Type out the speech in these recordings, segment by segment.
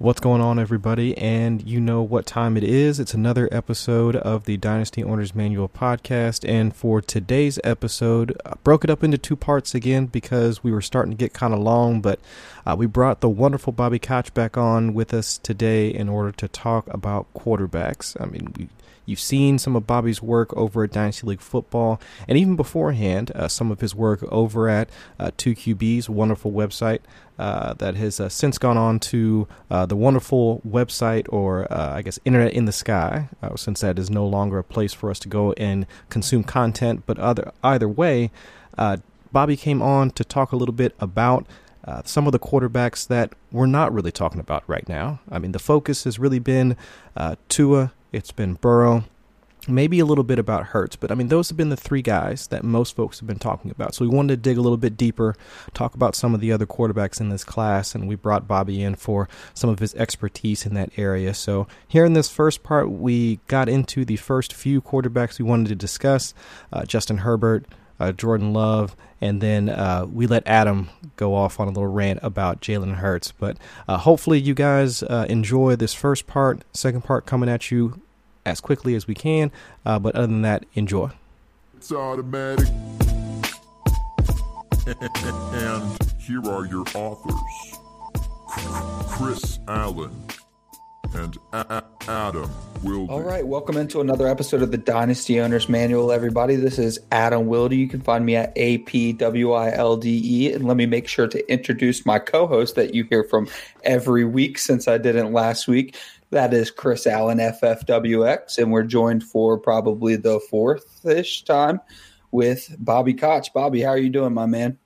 What's going on, everybody? And you know what time it is. It's another episode of the Dynasty Owners Manual podcast. And for today's episode, I broke it up into two parts again because we were starting to get kind of long. But uh, we brought the wonderful Bobby Koch back on with us today in order to talk about quarterbacks. I mean, we You've seen some of Bobby's work over at Dynasty League Football, and even beforehand, uh, some of his work over at uh, 2QB's wonderful website uh, that has uh, since gone on to uh, the wonderful website, or uh, I guess Internet in the Sky, since that is no longer a place for us to go and consume content. But other either way, Bobby came on to talk a little bit about. Uh, some of the quarterbacks that we're not really talking about right now. I mean, the focus has really been uh, Tua it's been Burrow, maybe a little bit about Hurts, but I mean, those have been the three guys that most folks have been talking about. So we wanted to dig a little bit deeper, talk about some of the other quarterbacks in this class, and we brought Bobby in for some of his expertise in that area. So here in this first part, we got into the first few quarterbacks we wanted to discuss uh, Justin Herbert. Uh, Jordan Love, and then uh, we let Adam go off on a little rant about Jalen Hurts. But uh, hopefully, you guys uh, enjoy this first part. Second part coming at you as quickly as we can. Uh, but other than that, enjoy. It's automatic. and here are your authors Chris Allen and A- Adam Wilde. All right, welcome into another episode of the Dynasty Owners Manual, everybody. This is Adam Wilde. You can find me at A P W I L D E. And let me make sure to introduce my co host that you hear from every week since I didn't last week. That is Chris Allen, FFWX, and we're joined for probably the fourth ish time with Bobby Koch. Bobby, how are you doing, my man?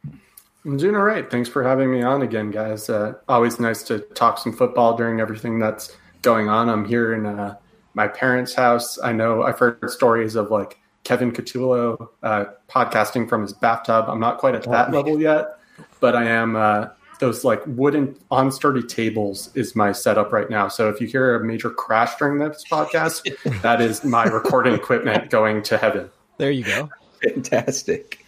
I'm doing all right. Thanks for having me on again, guys. Uh, always nice to talk some football during everything that's going on. I'm here in uh, my parents' house. I know I've heard stories of like Kevin Catullo uh, podcasting from his bathtub. I'm not quite at that level yet, but I am uh, those like wooden unsturdy tables is my setup right now. So if you hear a major crash during this podcast, that is my recording equipment going to heaven. There you go. Fantastic.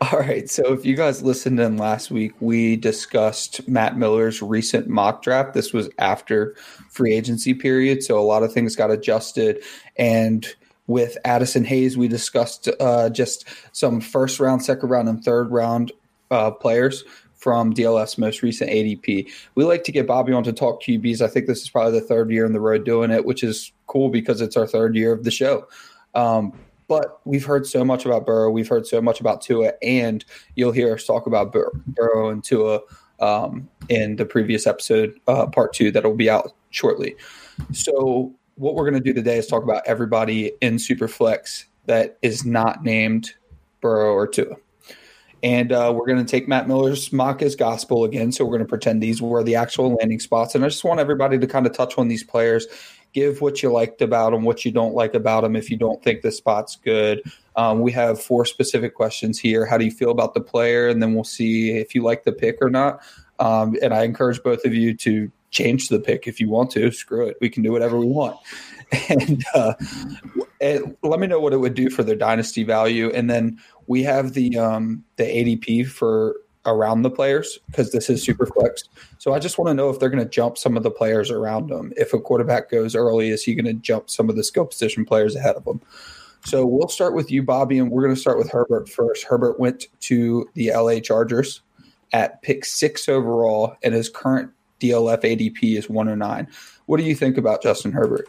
All right. So, if you guys listened in last week, we discussed Matt Miller's recent mock draft. This was after free agency period. So, a lot of things got adjusted. And with Addison Hayes, we discussed uh, just some first round, second round, and third round uh, players from DLF's most recent ADP. We like to get Bobby on to talk QBs. I think this is probably the third year in the road doing it, which is cool because it's our third year of the show. Um, but we've heard so much about Burrow. We've heard so much about Tua, and you'll hear us talk about Bur- Burrow and Tua um, in the previous episode, uh, part two, that will be out shortly. So, what we're going to do today is talk about everybody in Superflex that is not named Burrow or Tua. And uh, we're going to take Matt Miller's mock as gospel again. So we're going to pretend these were the actual landing spots. And I just want everybody to kind of touch on these players, give what you liked about them, what you don't like about them, if you don't think the spot's good. Um, we have four specific questions here. How do you feel about the player? And then we'll see if you like the pick or not. Um, and I encourage both of you to change the pick if you want to. Screw it. We can do whatever we want. And, uh, and let me know what it would do for their dynasty value. And then we have the um, the ADP for around the players because this is super flex. So I just want to know if they're going to jump some of the players around them. If a quarterback goes early, is he going to jump some of the skill position players ahead of them? So we'll start with you, Bobby, and we're going to start with Herbert first. Herbert went to the LA Chargers at pick six overall, and his current DLF ADP is 109. What do you think about Justin Herbert?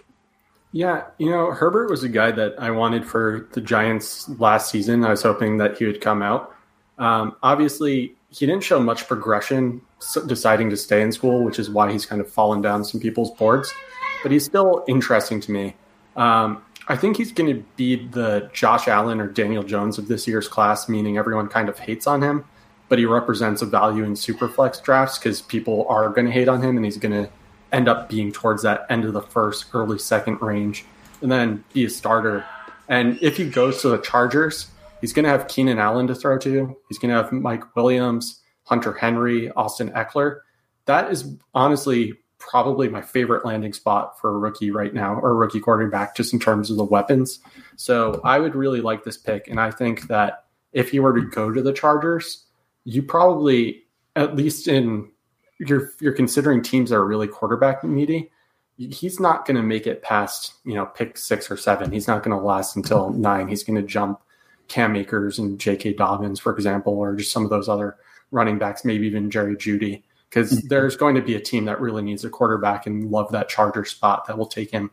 Yeah, you know, Herbert was a guy that I wanted for the Giants last season. I was hoping that he would come out. Um, obviously, he didn't show much progression deciding to stay in school, which is why he's kind of fallen down some people's boards. But he's still interesting to me. Um, I think he's going to be the Josh Allen or Daniel Jones of this year's class, meaning everyone kind of hates on him, but he represents a value in superflex drafts because people are going to hate on him and he's going to end up being towards that end of the first, early second range, and then be a starter. And if he goes to the Chargers, he's going to have Keenan Allen to throw to. He's going to have Mike Williams, Hunter Henry, Austin Ekeler. That is honestly probably my favorite landing spot for a rookie right now, or a rookie quarterback, just in terms of the weapons. So I would really like this pick. And I think that if he were to go to the Chargers, you probably, at least in you're you're considering teams that are really quarterback needy, he's not going to make it past you know pick six or seven. He's not going to last until nine. He's going to jump Cam Akers and J.K. Dobbins, for example, or just some of those other running backs, maybe even Jerry Jeudy, because mm-hmm. there's going to be a team that really needs a quarterback and love that Charger spot that will take him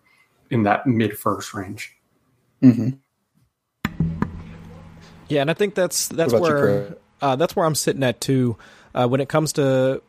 in that mid first range. Mm-hmm. Yeah, and I think that's that's where uh, that's where I'm sitting at too. Uh, when it comes to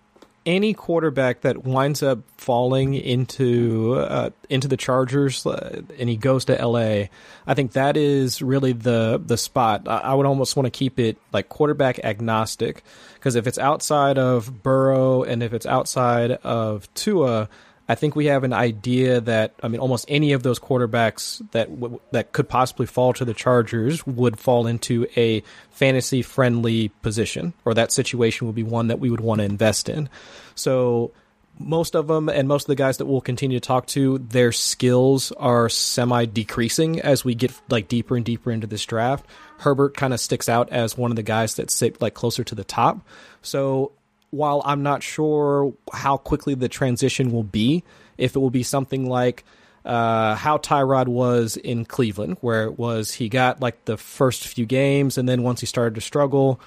any quarterback that winds up falling into uh, into the Chargers uh, and he goes to LA, I think that is really the the spot. I, I would almost want to keep it like quarterback agnostic because if it's outside of Burrow and if it's outside of Tua, I think we have an idea that I mean almost any of those quarterbacks that w- that could possibly fall to the Chargers would fall into a fantasy friendly position or that situation would be one that we would want to invest in. So most of them and most of the guys that we'll continue to talk to their skills are semi decreasing as we get like deeper and deeper into this draft. Herbert kind of sticks out as one of the guys that sit like closer to the top. So while I'm not sure how quickly the transition will be, if it will be something like uh, how Tyrod was in Cleveland, where it was he got like the first few games, and then once he started to struggle,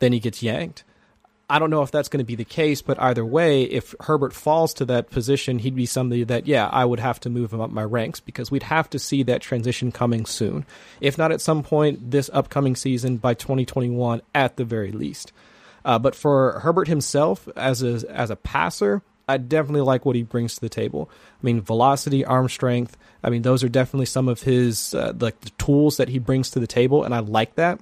then he gets yanked. I don't know if that's going to be the case, but either way, if Herbert falls to that position, he'd be somebody that, yeah, I would have to move him up my ranks because we'd have to see that transition coming soon. If not at some point this upcoming season by 2021 at the very least. Uh, but for Herbert himself as a as a passer, I definitely like what he brings to the table. I mean, velocity, arm strength. I mean, those are definitely some of his uh, like the tools that he brings to the table, and I like that.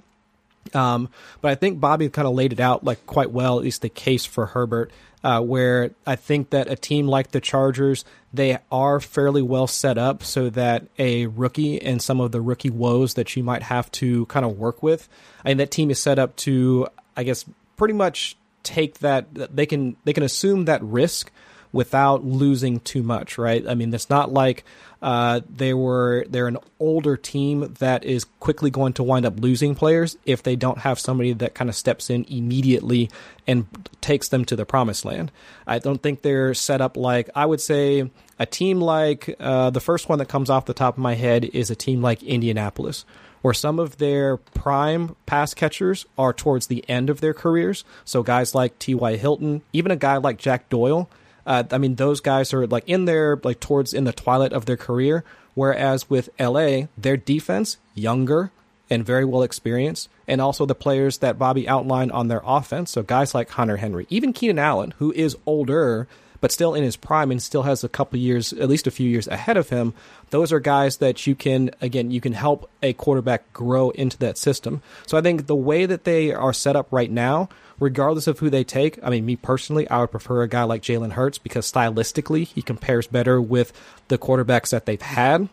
Um, but I think Bobby kind of laid it out like quite well, at least the case for Herbert, uh, where I think that a team like the Chargers, they are fairly well set up so that a rookie and some of the rookie woes that you might have to kind of work with, I mean, that team is set up to, I guess, pretty much take that they can they can assume that risk without losing too much, right? I mean, it's not like uh, they were they're an older team that is quickly going to wind up losing players if they don't have somebody that kind of steps in immediately and takes them to the promised land. I don't think they're set up like I would say a team like uh, the first one that comes off the top of my head is a team like Indianapolis, where some of their prime pass catchers are towards the end of their careers. So guys like T.Y. Hilton, even a guy like Jack Doyle. Uh, I mean, those guys are like in there, like towards in the twilight of their career. Whereas with LA, their defense younger and very well experienced, and also the players that Bobby outlined on their offense. So guys like Hunter Henry, even Keenan Allen, who is older but still in his prime and still has a couple years, at least a few years ahead of him. Those are guys that you can, again, you can help a quarterback grow into that system. So I think the way that they are set up right now, regardless of who they take, I mean, me personally, I would prefer a guy like Jalen Hurts because stylistically he compares better with the quarterbacks that they've had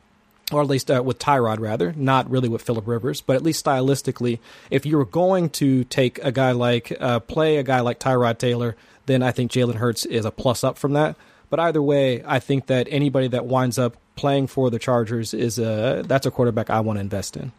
or at least uh, with Tyrod, rather, not really with Philip Rivers, but at least stylistically, if you were going to take a guy like, uh, play a guy like Tyrod Taylor, then I think Jalen Hurts is a plus up from that. But either way, I think that anybody that winds up playing for the Chargers is a that's a quarterback I want to invest in.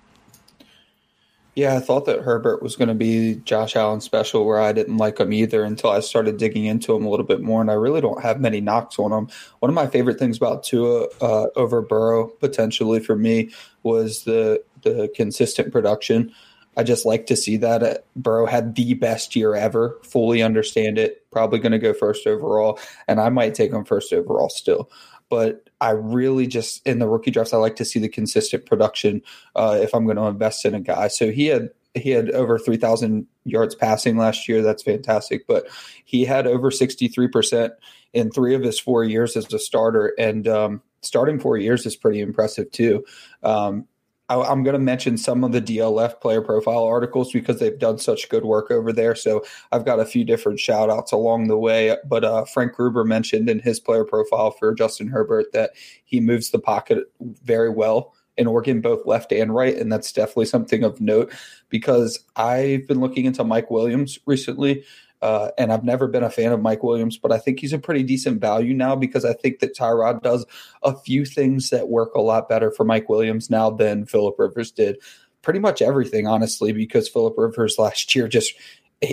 Yeah, I thought that Herbert was going to be Josh Allen special, where I didn't like him either until I started digging into him a little bit more, and I really don't have many knocks on him. One of my favorite things about Tua uh, over Burrow, potentially for me, was the the consistent production. I just like to see that. Uh, Burrow had the best year ever. Fully understand it. Probably going to go first overall, and I might take him first overall still. But I really just in the rookie drafts, I like to see the consistent production uh, if I'm going to invest in a guy. So he had he had over 3,000 yards passing last year. That's fantastic. But he had over 63% in three of his four years as a starter. And um, starting four years is pretty impressive, too. Um, I, am going to mention some of the DLF player profile articles because they've done such good work over there. So I've got a few different shout outs along the way. But uh, Frank Gruber mentioned in his player profile for Justin Herbert that he moves the pocket very well in Oregon, both left and right. And that's definitely something of note because I've been looking into Mike Williams recently uh, and I've never been a fan of Mike Williams, but I think he's a pretty decent value now because I think that Tyrod does a few things that work a lot better for Mike Williams now than Philip Rivers did. Pretty much everything, honestly, because Philip Rivers last year just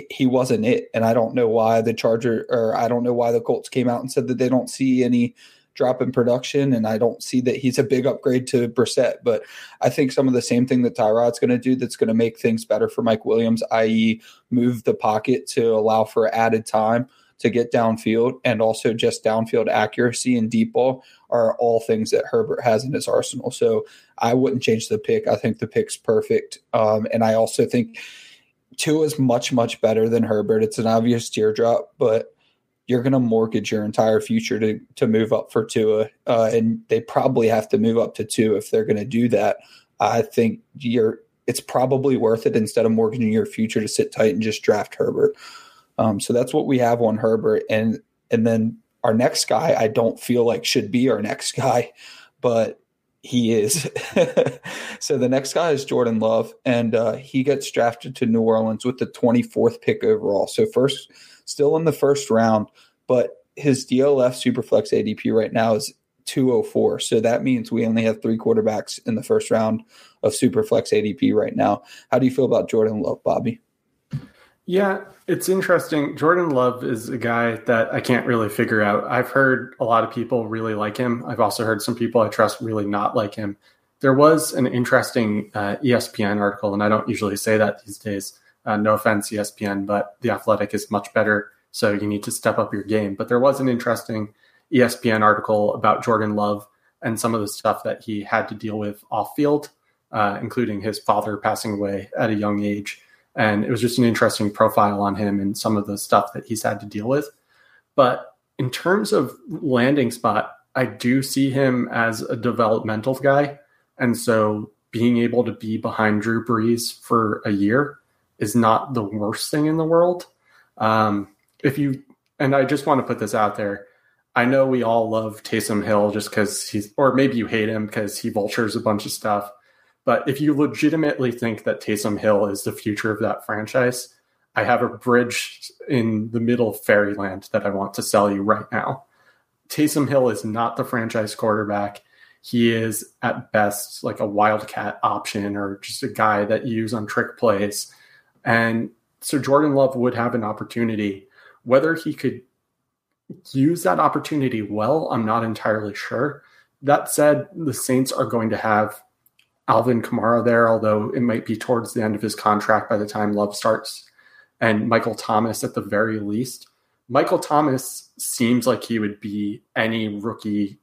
he wasn't it. And I don't know why the Charger or I don't know why the Colts came out and said that they don't see any drop in production. And I don't see that he's a big upgrade to Brissett. But I think some of the same thing that Tyrod's going to do that's going to make things better for Mike Williams, i.e., move the pocket to allow for added time to get downfield and also just downfield accuracy and deep ball are all things that Herbert has in his arsenal. So I wouldn't change the pick. I think the pick's perfect. Um, and I also think Tua is much, much better than Herbert. It's an obvious teardrop, but you're going to mortgage your entire future to to move up for Tua, uh, and they probably have to move up to two if they're going to do that. I think you're it's probably worth it instead of mortgaging your future to sit tight and just draft Herbert. Um, so that's what we have on Herbert, and and then our next guy I don't feel like should be our next guy, but he is. so the next guy is Jordan Love, and uh, he gets drafted to New Orleans with the 24th pick overall. So first, still in the first round, but his DLF Superflex ADP right now is 204. So that means we only have three quarterbacks in the first round of Superflex ADP right now. How do you feel about Jordan Love, Bobby? Yeah, it's interesting. Jordan Love is a guy that I can't really figure out. I've heard a lot of people really like him. I've also heard some people I trust really not like him. There was an interesting uh, ESPN article, and I don't usually say that these days. Uh, no offense, ESPN, but The Athletic is much better. So you need to step up your game. But there was an interesting ESPN article about Jordan Love and some of the stuff that he had to deal with off field, uh, including his father passing away at a young age and it was just an interesting profile on him and some of the stuff that he's had to deal with. But in terms of landing spot, I do see him as a developmental guy. And so being able to be behind Drew Brees for a year is not the worst thing in the world. Um, if you, and I just want to put this out there. I know we all love Taysom Hill just because he's, or maybe you hate him because he vultures a bunch of stuff. But if you legitimately think that Taysom Hill is the future of that franchise, I have a bridge in the middle of fairyland that I want to sell you right now. Taysom Hill is not the franchise quarterback. He is at best like a wildcat option or just a guy that you use on trick plays. And so Jordan Love would have an opportunity. Whether he could use that opportunity well, I'm not entirely sure. That said, the Saints are going to have Alvin Kamara there, although it might be towards the end of his contract by the time Love starts, and Michael Thomas at the very least. Michael Thomas seems like he would be any rookie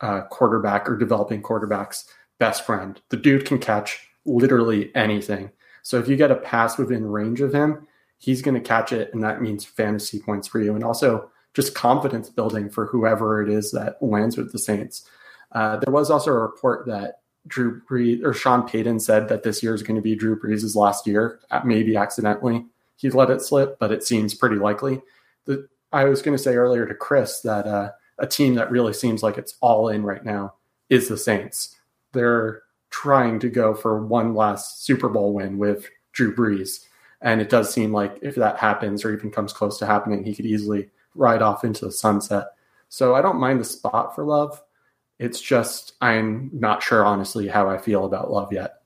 uh, quarterback or developing quarterback's best friend. The dude can catch literally anything. So if you get a pass within range of him, he's going to catch it, and that means fantasy points for you, and also just confidence building for whoever it is that lands with the Saints. Uh, there was also a report that Drew Brees or Sean Payton said that this year is going to be Drew Brees' last year. Uh, maybe accidentally he let it slip, but it seems pretty likely. The, I was going to say earlier to Chris that uh, a team that really seems like it's all in right now is the Saints. They're trying to go for one last Super Bowl win with Drew Brees. And it does seem like if that happens or even comes close to happening, he could easily ride off into the sunset. So I don't mind the spot for Love. It's just I'm not sure honestly how I feel about Love yet.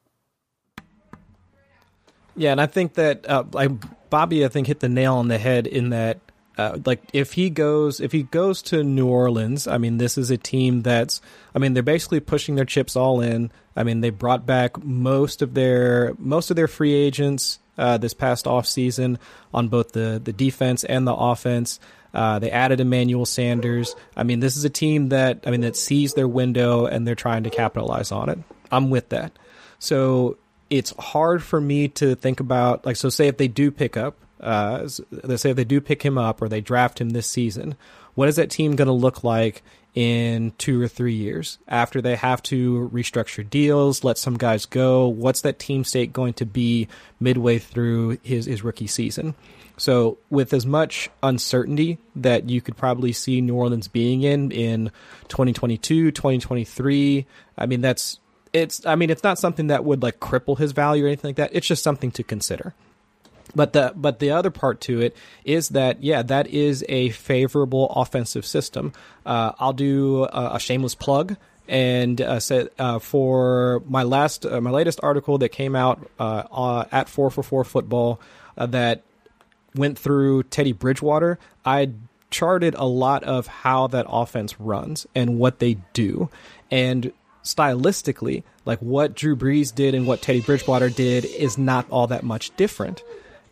Yeah, and I think that uh, like Bobby, I think hit the nail on the head in that uh, like if he goes if he goes to New Orleans, I mean this is a team that's I mean they're basically pushing their chips all in. I mean they brought back most of their most of their free agents uh, this past off season on both the the defense and the offense. Uh, they added Emmanuel Sanders. I mean, this is a team that I mean that sees their window and they're trying to capitalize on it. I'm with that. So it's hard for me to think about like so. Say if they do pick up, uh, let's say if they do pick him up or they draft him this season, what is that team going to look like in two or three years after they have to restructure deals, let some guys go? What's that team state going to be midway through his his rookie season? So, with as much uncertainty that you could probably see New Orleans being in in 2022, 2023, I mean, that's it's I mean, it's not something that would like cripple his value or anything like that. It's just something to consider. But the but the other part to it is that yeah, that is a favorable offensive system. Uh, I'll do a, a shameless plug and uh, uh, for my last uh, my latest article that came out uh, at four for four football uh, that went through Teddy Bridgewater, I charted a lot of how that offense runs and what they do. And stylistically, like what Drew Brees did and what Teddy Bridgewater did is not all that much different.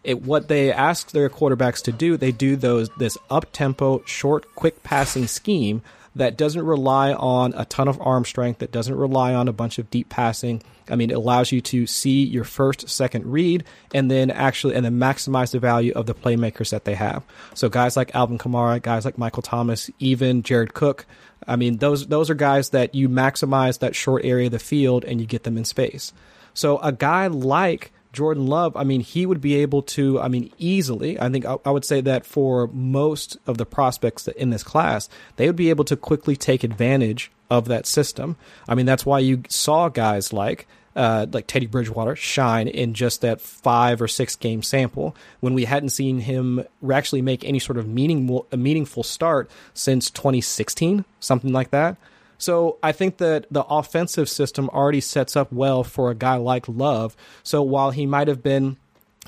It, what they ask their quarterbacks to do, they do those this up tempo, short, quick passing scheme that doesn't rely on a ton of arm strength, that doesn't rely on a bunch of deep passing. I mean, it allows you to see your first, second read, and then actually, and then maximize the value of the playmakers that they have. So guys like Alvin Kamara, guys like Michael Thomas, even Jared Cook. I mean, those those are guys that you maximize that short area of the field and you get them in space. So a guy like Jordan Love, I mean, he would be able to, I mean, easily, I think I, I, would say that for most of the prospects in this class, they would be able to quickly take advantage of that system. I mean, that's why you saw guys like, uh, like Teddy Bridgewater shine in just that five or six game sample when we hadn't seen him actually make any sort of meaningful, meaningful start since 2016, something like that. So I think that the offensive system already sets up well for a guy like Love. So while he might have been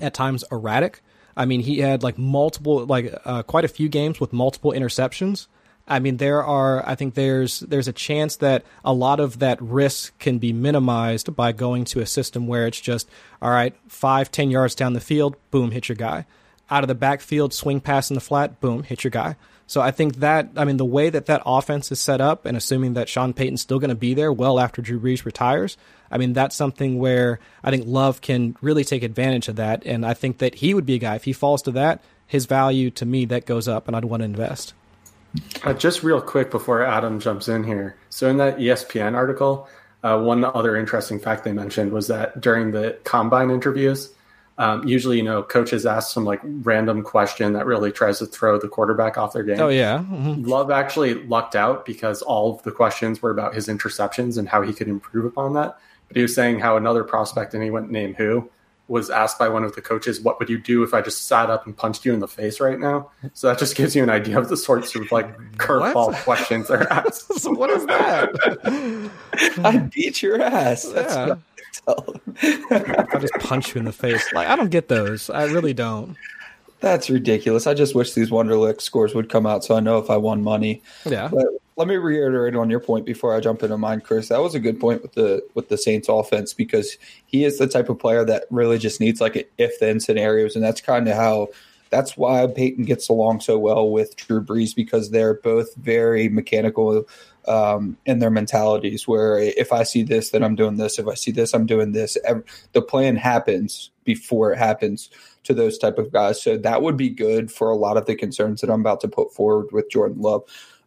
at times erratic, I mean, he had like multiple, like uh, quite a few games with multiple interceptions. I mean, there are. I think there's there's a chance that a lot of that risk can be minimized by going to a system where it's just all right, five, ten yards down the field, boom, hit your guy. Out of the backfield, swing pass in the flat, boom, hit your guy. So I think that I mean the way that that offense is set up, and assuming that Sean Payton's still going to be there well after Drew Brees retires, I mean that's something where I think Love can really take advantage of that, and I think that he would be a guy if he falls to that, his value to me that goes up, and I'd want to invest. Uh, just real quick before Adam jumps in here, so in that ESPN article, uh, one other interesting fact they mentioned was that during the combine interviews um, usually, you know, coaches ask some like random question that really tries to throw the quarterback off their game. Oh yeah, mm-hmm. Love actually lucked out because all of the questions were about his interceptions and how he could improve upon that. But he was saying how another prospect, and he wouldn't name who, was asked by one of the coaches, "What would you do if I just sat up and punched you in the face right now?" So that just gives you an idea of the sorts of like curveball questions they're asked. what is that? I beat your ass. That's yeah. I just punch you in the face. Like I don't get those. I really don't. That's ridiculous. I just wish these Wonderlic scores would come out so I know if I won money. Yeah. But let me reiterate on your point before I jump into mine, Chris. That was a good point with the with the Saints offense because he is the type of player that really just needs like if then scenarios, and that's kind of how that's why Payton gets along so well with Drew Brees because they're both very mechanical um, in their mentalities. Where if I see this, then I'm doing this. If I see this, I'm doing this. The plan happens before it happens to those type of guys. So that would be good for a lot of the concerns that I'm about to put forward with Jordan Love.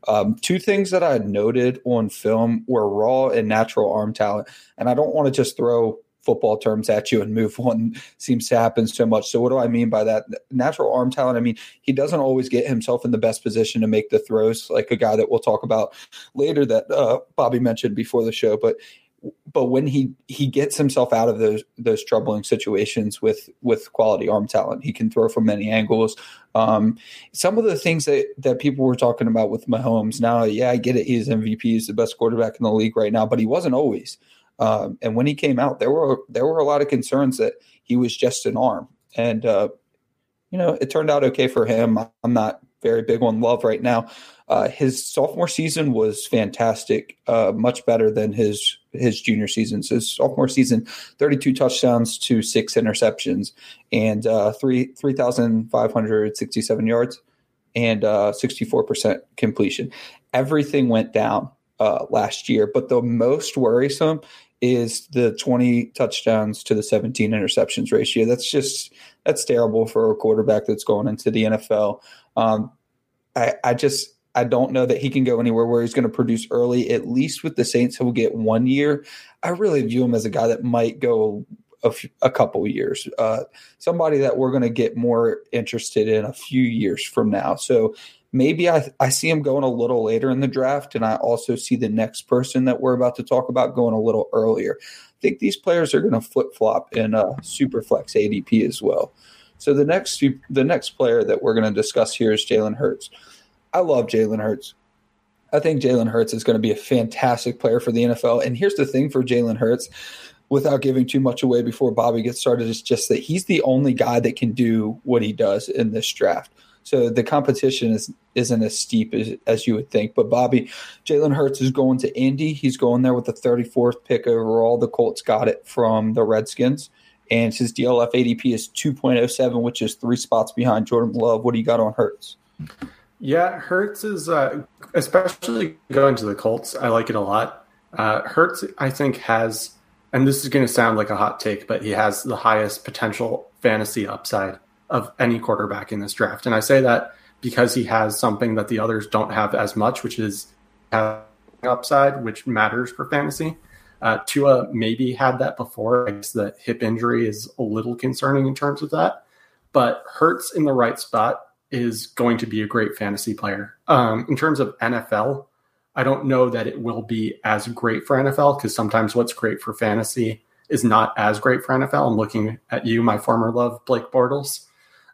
Um, two things that I noted on film were raw and natural arm talent, and I don't want to just throw football terms at you and move on seems to happen so much. So what do I mean by that? Natural arm talent. I mean, he doesn't always get himself in the best position to make the throws, like a guy that we'll talk about later that uh, Bobby mentioned before the show. But but when he he gets himself out of those those troubling situations with with quality arm talent, he can throw from many angles. Um, some of the things that that people were talking about with Mahomes now, yeah, I get it. He's MVP, he's the best quarterback in the league right now, but he wasn't always. Um, and when he came out, there were there were a lot of concerns that he was just an arm, and uh, you know it turned out okay for him. I'm not very big on Love right now. Uh, his sophomore season was fantastic, uh, much better than his his junior seasons. His sophomore season, 32 touchdowns to six interceptions, and uh, three 3,567 yards, and 64% uh, completion. Everything went down uh, last year, but the most worrisome is the 20 touchdowns to the 17 interceptions ratio. That's just that's terrible for a quarterback that's going into the NFL. Um, I, I just I don't know that he can go anywhere where he's going to produce early. At least with the Saints, he'll get one year. I really view him as a guy that might go a, couple years. Uh, somebody that we're going to get more interested in a few years from now. So maybe I, I see him going a little later in the draft, and I also see the next person that we're about to talk about going a little earlier. I think these players are going to flip flop in a super flex ADP as well. So the next the next player that we're going to discuss here is Jalen Hurts. I love Jalen Hurts. I think Jalen Hurts is going to be a fantastic player for the NFL. And here's the thing for Jalen Hurts. without giving too much away before Bobby gets started, is just that he's the only guy that can do what he does in this draft. So the competition is isn't as steep as, as you would think. But Bobby, Jalen Hurts is going to Indy. He's going there with the 34th pick overall. The Colts got it from the Redskins. And his DLF ADP is 2.07, which is three spots behind Jordan Love. What do you got on Hurts? Yeah, Hurts is uh, especially going to the Colts. I like it a lot. Uh, Hurts, I think, has, and this is going to sound like a hot take, but he has the highest potential fantasy upside of any quarterback in this draft. And I say that because he has something that the others don't have as much, which is upside, which matters for fantasy. Uh, Tua maybe had that before. I guess the hip injury is a little concerning in terms of that. But Hurts in the right spot is going to be a great fantasy player. Um, in terms of NFL, I don't know that it will be as great for NFL because sometimes what's great for fantasy is not as great for NFL. I'm looking at you, my former love, Blake Bortles.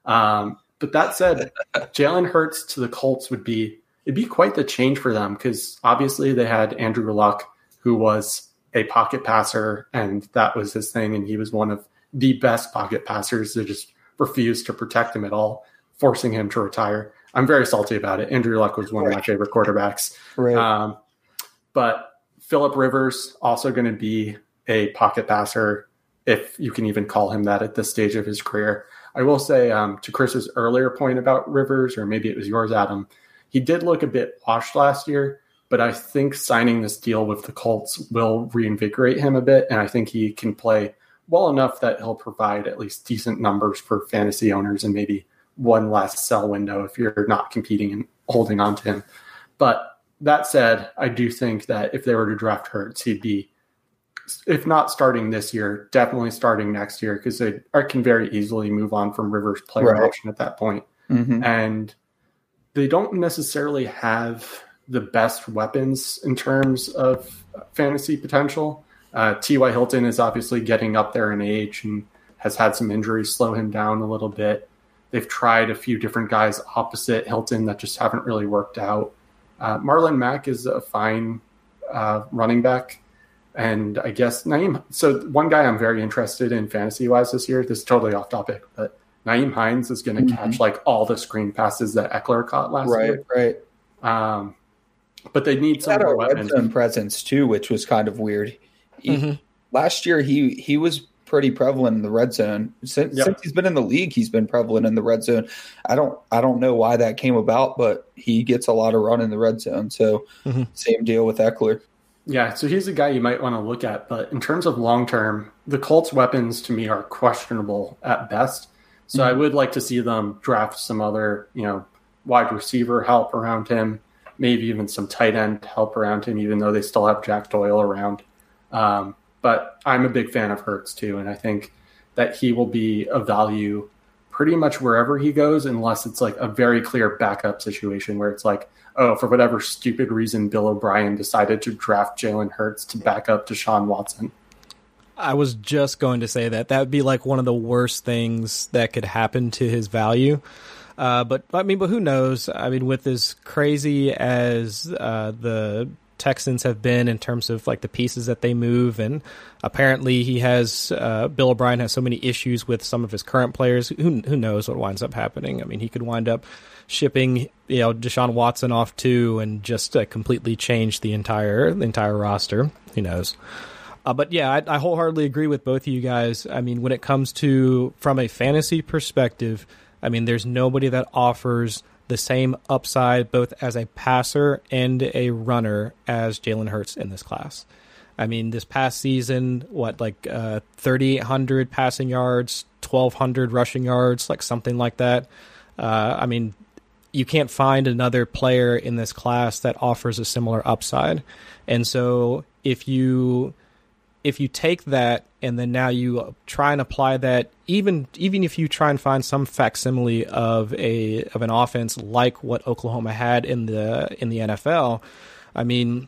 Um, but that said, Jalen Hurts to the Colts would be it'd be quite the change for them because obviously they had Andrew Luck, who was a pocket passer, and that was his thing, and he was one of the best pocket passers that just refused to protect him at all, forcing him to retire. I'm very salty about it. Andrew Luck was one of my favorite quarterbacks. Right. Um, but Philip Rivers also going to be a pocket passer, if you can even call him that at this stage of his career. I will say um, to Chris's earlier point about Rivers, or maybe it was yours, Adam, he did look a bit washed last year, but I think signing this deal with the Colts will reinvigorate him a bit. And I think he can play well enough that he'll provide at least decent numbers for fantasy owners and maybe one last sell window if you're not competing and holding on to him. But that said, I do think that if they were to draft Hurts, he'd be if not starting this year, definitely starting next year because they can very easily move on from Rivers player right. option at that point. Mm-hmm. And they don't necessarily have the best weapons in terms of fantasy potential. Uh, T.Y. Hilton is obviously getting up there in age and has had some injuries slow him down a little bit. They've tried a few different guys opposite Hilton that just haven't really worked out. Uh, Marlon Mack is a fine uh, running back and I guess Nyheim. So one guy I'm very interested in fantasy wise this year. This is totally off topic, but Nyheim Hines is going to mm-hmm. catch like all the screen passes that Ekeler caught last right, year. Right, right. Um, but they need he some more weapons. Zone presence too, which was kind of weird. He, mm-hmm. Last year, he he was pretty prevalent in the red zone. Since, yep. since he's been in the league, he's been prevalent in the red zone. I don't I don't know why that came about, but he gets a lot of run in the red zone. So mm-hmm. same deal with Ekeler. Yeah, so he's a guy you might want to look at. But in terms of long term, the Colts' weapons to me are questionable at best. So mm-hmm. I would like to see them draft some other, you know, wide receiver help around him, maybe even some tight end help around him, even though they still have Jack Doyle around. Um, but I'm a big fan of Hurts too, and I think that he will be a value pretty much wherever he goes, unless it's like a very clear backup situation where it's like, oh, for whatever stupid reason, Bill O'Brien decided to draft Jalen Hurts to back up Deshaun Watson. I was just going to say that that would be like one of the worst things that could happen to his value. Uh, but I mean, but who knows? I mean, with as crazy as uh, the Texans have been in terms of like the pieces that they move, and apparently he has uh, Bill O'Brien has so many issues with some of his current players. Who who knows what winds up happening? I mean, he could wind up shipping you know Deshaun Watson off too, and just uh, completely change the entire the entire roster. Who knows? Uh, but yeah, I, I, wholeheartedly agree with both of you guys. I mean, when it comes to from a fantasy perspective, I mean, there's nobody that offers the same upside both as a passer and a runner as Jalen Hurts in this class. I mean, this past season, what like uh, 3,800 passing yards, 1,200 rushing yards, like something like that. Uh, I mean, you can't find another player in this class that offers a similar upside. And so if you if you take that and then now you try and apply that even even if you try and find some facsimile of a of an offense like what Oklahoma had in the in the NFL, I mean,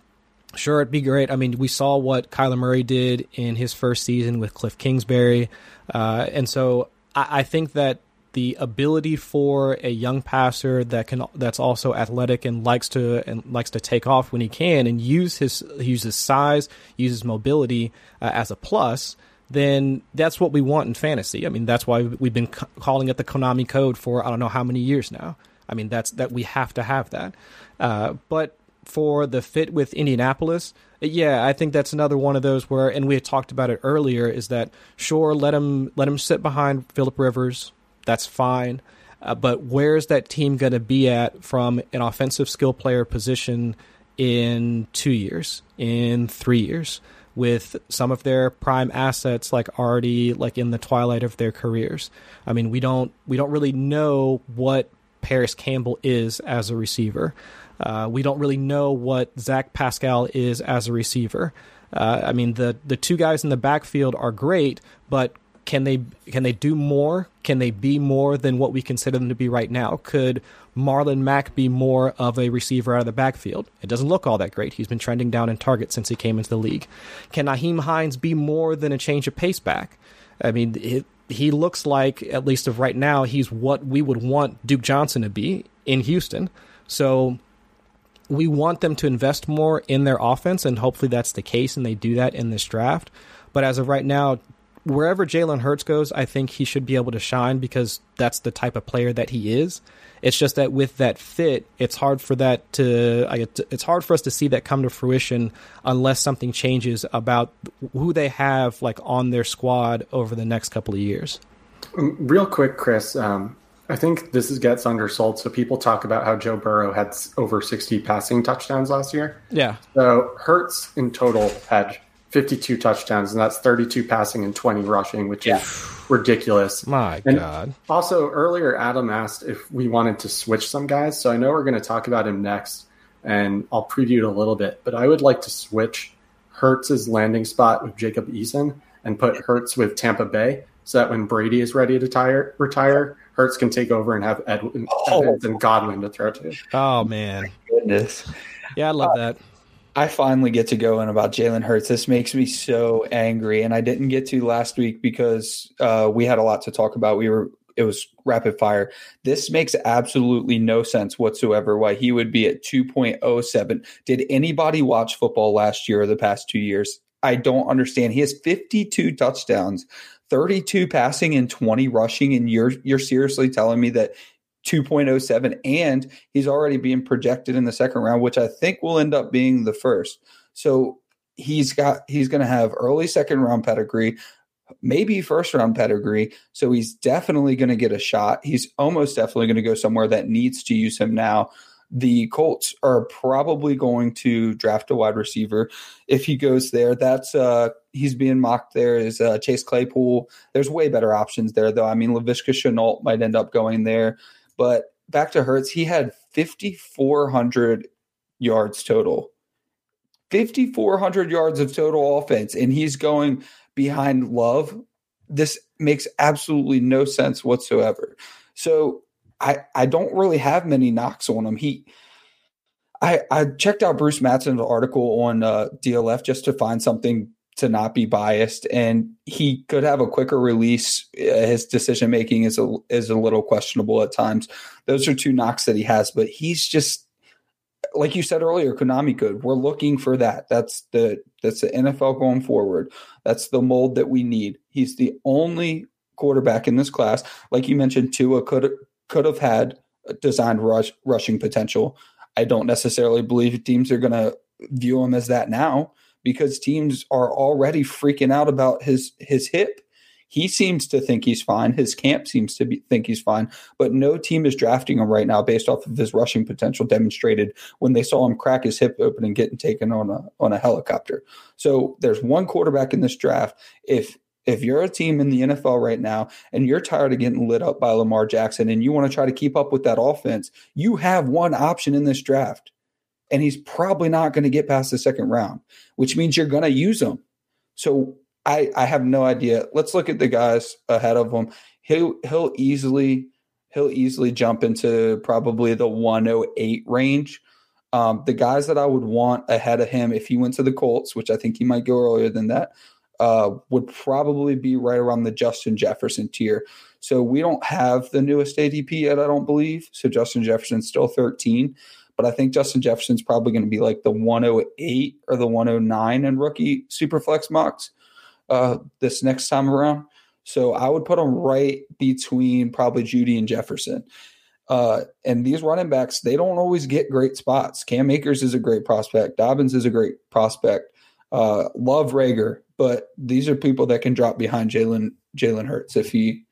sure it'd be great. I mean, we saw what Kyler Murray did in his first season with Cliff Kingsbury, uh, and so I, I think that the ability for a young passer that can that's also athletic and likes to and likes to take off when he can and use his uses size, uses mobility uh, as a plus, then that's what we want in fantasy. I mean, that's why we've been c- calling it the Konami code for I don't know how many years now. I mean, that's that we have to have that. Uh, but for the fit with Indianapolis, yeah, I think that's another one of those where, and we had talked about it earlier, is that sure let him let him sit behind Philip Rivers, that's fine, uh, but where's that team going to be at from an offensive skill player position in two years, in three years? with some of their prime assets like already like in the twilight of their careers. I mean, we don't we don't really know what Parris Campbell is as a receiver. Uh, we don't really know what Zach Pascal is as a receiver. Uh, I mean, the the two guys in the backfield are great, but can they can they do more? Can they be more than what we consider them to be right now? Could Marlon Mack be more of a receiver out of the backfield? It doesn't look all that great. He's been trending down in targets since he came into the league. Can Nyheim Hines be more than a change of pace back? I mean, it, he looks like, at least of right now, he's what we would want Duke Johnson to be in Houston. So we want them to invest more in their offense, and hopefully that's the case, and they do that in this draft. But as of right now, wherever Jalen Hurts goes, I think he should be able to shine because that's the type of player that he is. It's just that with that fit, it's hard for that to. It's hard for us to see that come to fruition unless something changes about who they have like on their squad over the next couple of years. Um, real quick, Chris. Um, I think this is, gets undersold. So people talk about how Joe Burrow had over 60 passing touchdowns last year. Yeah. So Hurts in total had 52 touchdowns, and that's 32 passing and 20 rushing, which yeah. is ridiculous. My and God. Also, earlier, Adam asked if we wanted to switch some guys. So I know we're going to talk about him next, and I'll preview it a little bit, but I would like to switch Hurts's landing spot with Jacob Eason and put Hurts with Tampa Bay so that when Brady is ready to tire, retire, Hurts can take over and have Edwin, oh. Evans and Godwin to throw to. Oh man, goodness! Yeah, I love uh, that. I finally get to go in about Jalen Hurts. This makes me so angry, and I didn't get to last week because uh, we had a lot to talk about. We were it was rapid fire. This makes absolutely no sense whatsoever. Why he would be at two point oh seven? Did anybody watch football last year or the past two years? I don't understand. He has fifty two touchdowns 32 passing and 20 rushing, and you're you're seriously telling me that 2.07 and he's already being projected in the second round, which I think will end up being the first. So he's got he's going to have early second round pedigree, maybe first round pedigree. So he's definitely going to get a shot. He's almost definitely going to go somewhere that needs to use him now the Colts are probably going to draft a wide receiver if he goes there. That's uh he's being mocked there is uh, Chase Claypool. There's way better options there though. I mean Laviska Shenault might end up going there, but back to Hurts, he had 5400 yards total. 5400 yards of total offense and he's going behind Love. This makes absolutely no sense whatsoever. So I I don't really have many knocks on him. He I I checked out Bruce Matson's article on uh, DLF just to find something to not be biased, and he could have a quicker release. Uh, his decision making is a is a little questionable at times. Those are two knocks that he has, but he's just like you said earlier, Konami good. We're looking for that. That's the that's the NFL going forward. That's the mold that we need. He's the only quarterback in this class. Like you mentioned, Tua could could have had designed rush, rushing potential. I don't necessarily believe teams are going to view him as that now because teams are already freaking out about his his hip. He seems to think he's fine. His camp seems to be, think he's fine, but no team is drafting him right now based off of his rushing potential demonstrated when they saw him crack his hip open and getting taken on a on a helicopter. So there's one quarterback in this draft. If if you're a team in the NFL right now and you're tired of getting lit up by Lamar Jackson and you want to try to keep up with that offense, you have one option in this draft. And he's probably not going to get past the second round, which means you're going to use him. So I, I have no idea. Let's look at the guys ahead of him. He'll he'll easily he'll easily jump into probably the 108 range. Um, the guys that I would want ahead of him if he went to the Colts, which I think he might go earlier than that, uh, would probably be right around the Justin Jefferson tier. So we don't have the newest ADP yet, I don't believe. So Justin Jefferson's still 13, but I think Justin Jefferson's probably going to be like the 108 or the 109 in rookie superflex mocks uh, this next time around. So I would put him right between probably Judy and Jefferson. Uh, and these running backs, they don't always get great spots. Cam Akers is a great prospect. Dobbins is a great prospect. Uh, love Rager, but these are people that can drop behind Jalen Jalen Hurts if he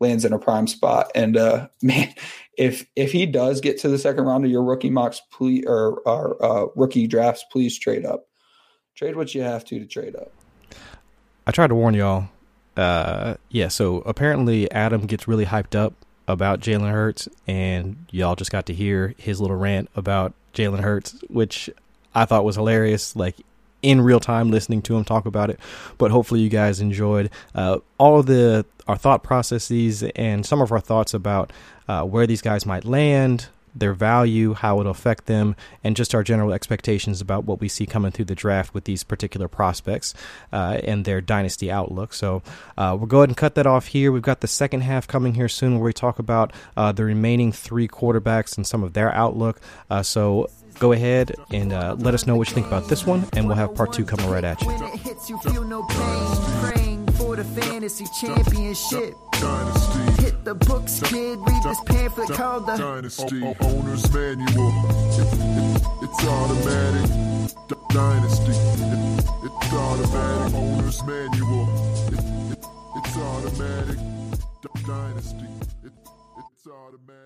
lands in a prime spot. And uh, man, if if he does get to the second round of your rookie mocks, please or, or uh, rookie drafts, please trade up. Trade what you have to to trade up. I tried to warn y'all. Uh, yeah, so apparently Adam gets really hyped up about Jalen Hurts, and y'all just got to hear his little rant about Jalen Hurts, which I thought was hilarious. Like in real time, listening to him talk about it. But hopefully, you guys enjoyed uh, all of the our thought processes and some of our thoughts about uh, where these guys might land, their value, how it'll affect them, and just our general expectations about what we see coming through the draft with these particular prospects uh, and their dynasty outlook. So uh, we'll go ahead and cut that off here. We've got the second half coming here soon where we talk about uh, the remaining three quarterbacks and some of their outlook. Uh, so go ahead and uh, let us know what you think about this one, and we'll have part two coming right at you for the fantasy championship. Dynasty. Hit the books, kid. Read this pamphlet called the Dynasty o- Owner's Manual. It, it, it's automatic. D- Dynasty. It, it's automatic. Owner's Manual. It, it's automatic. D- Dynasty. it's automatic.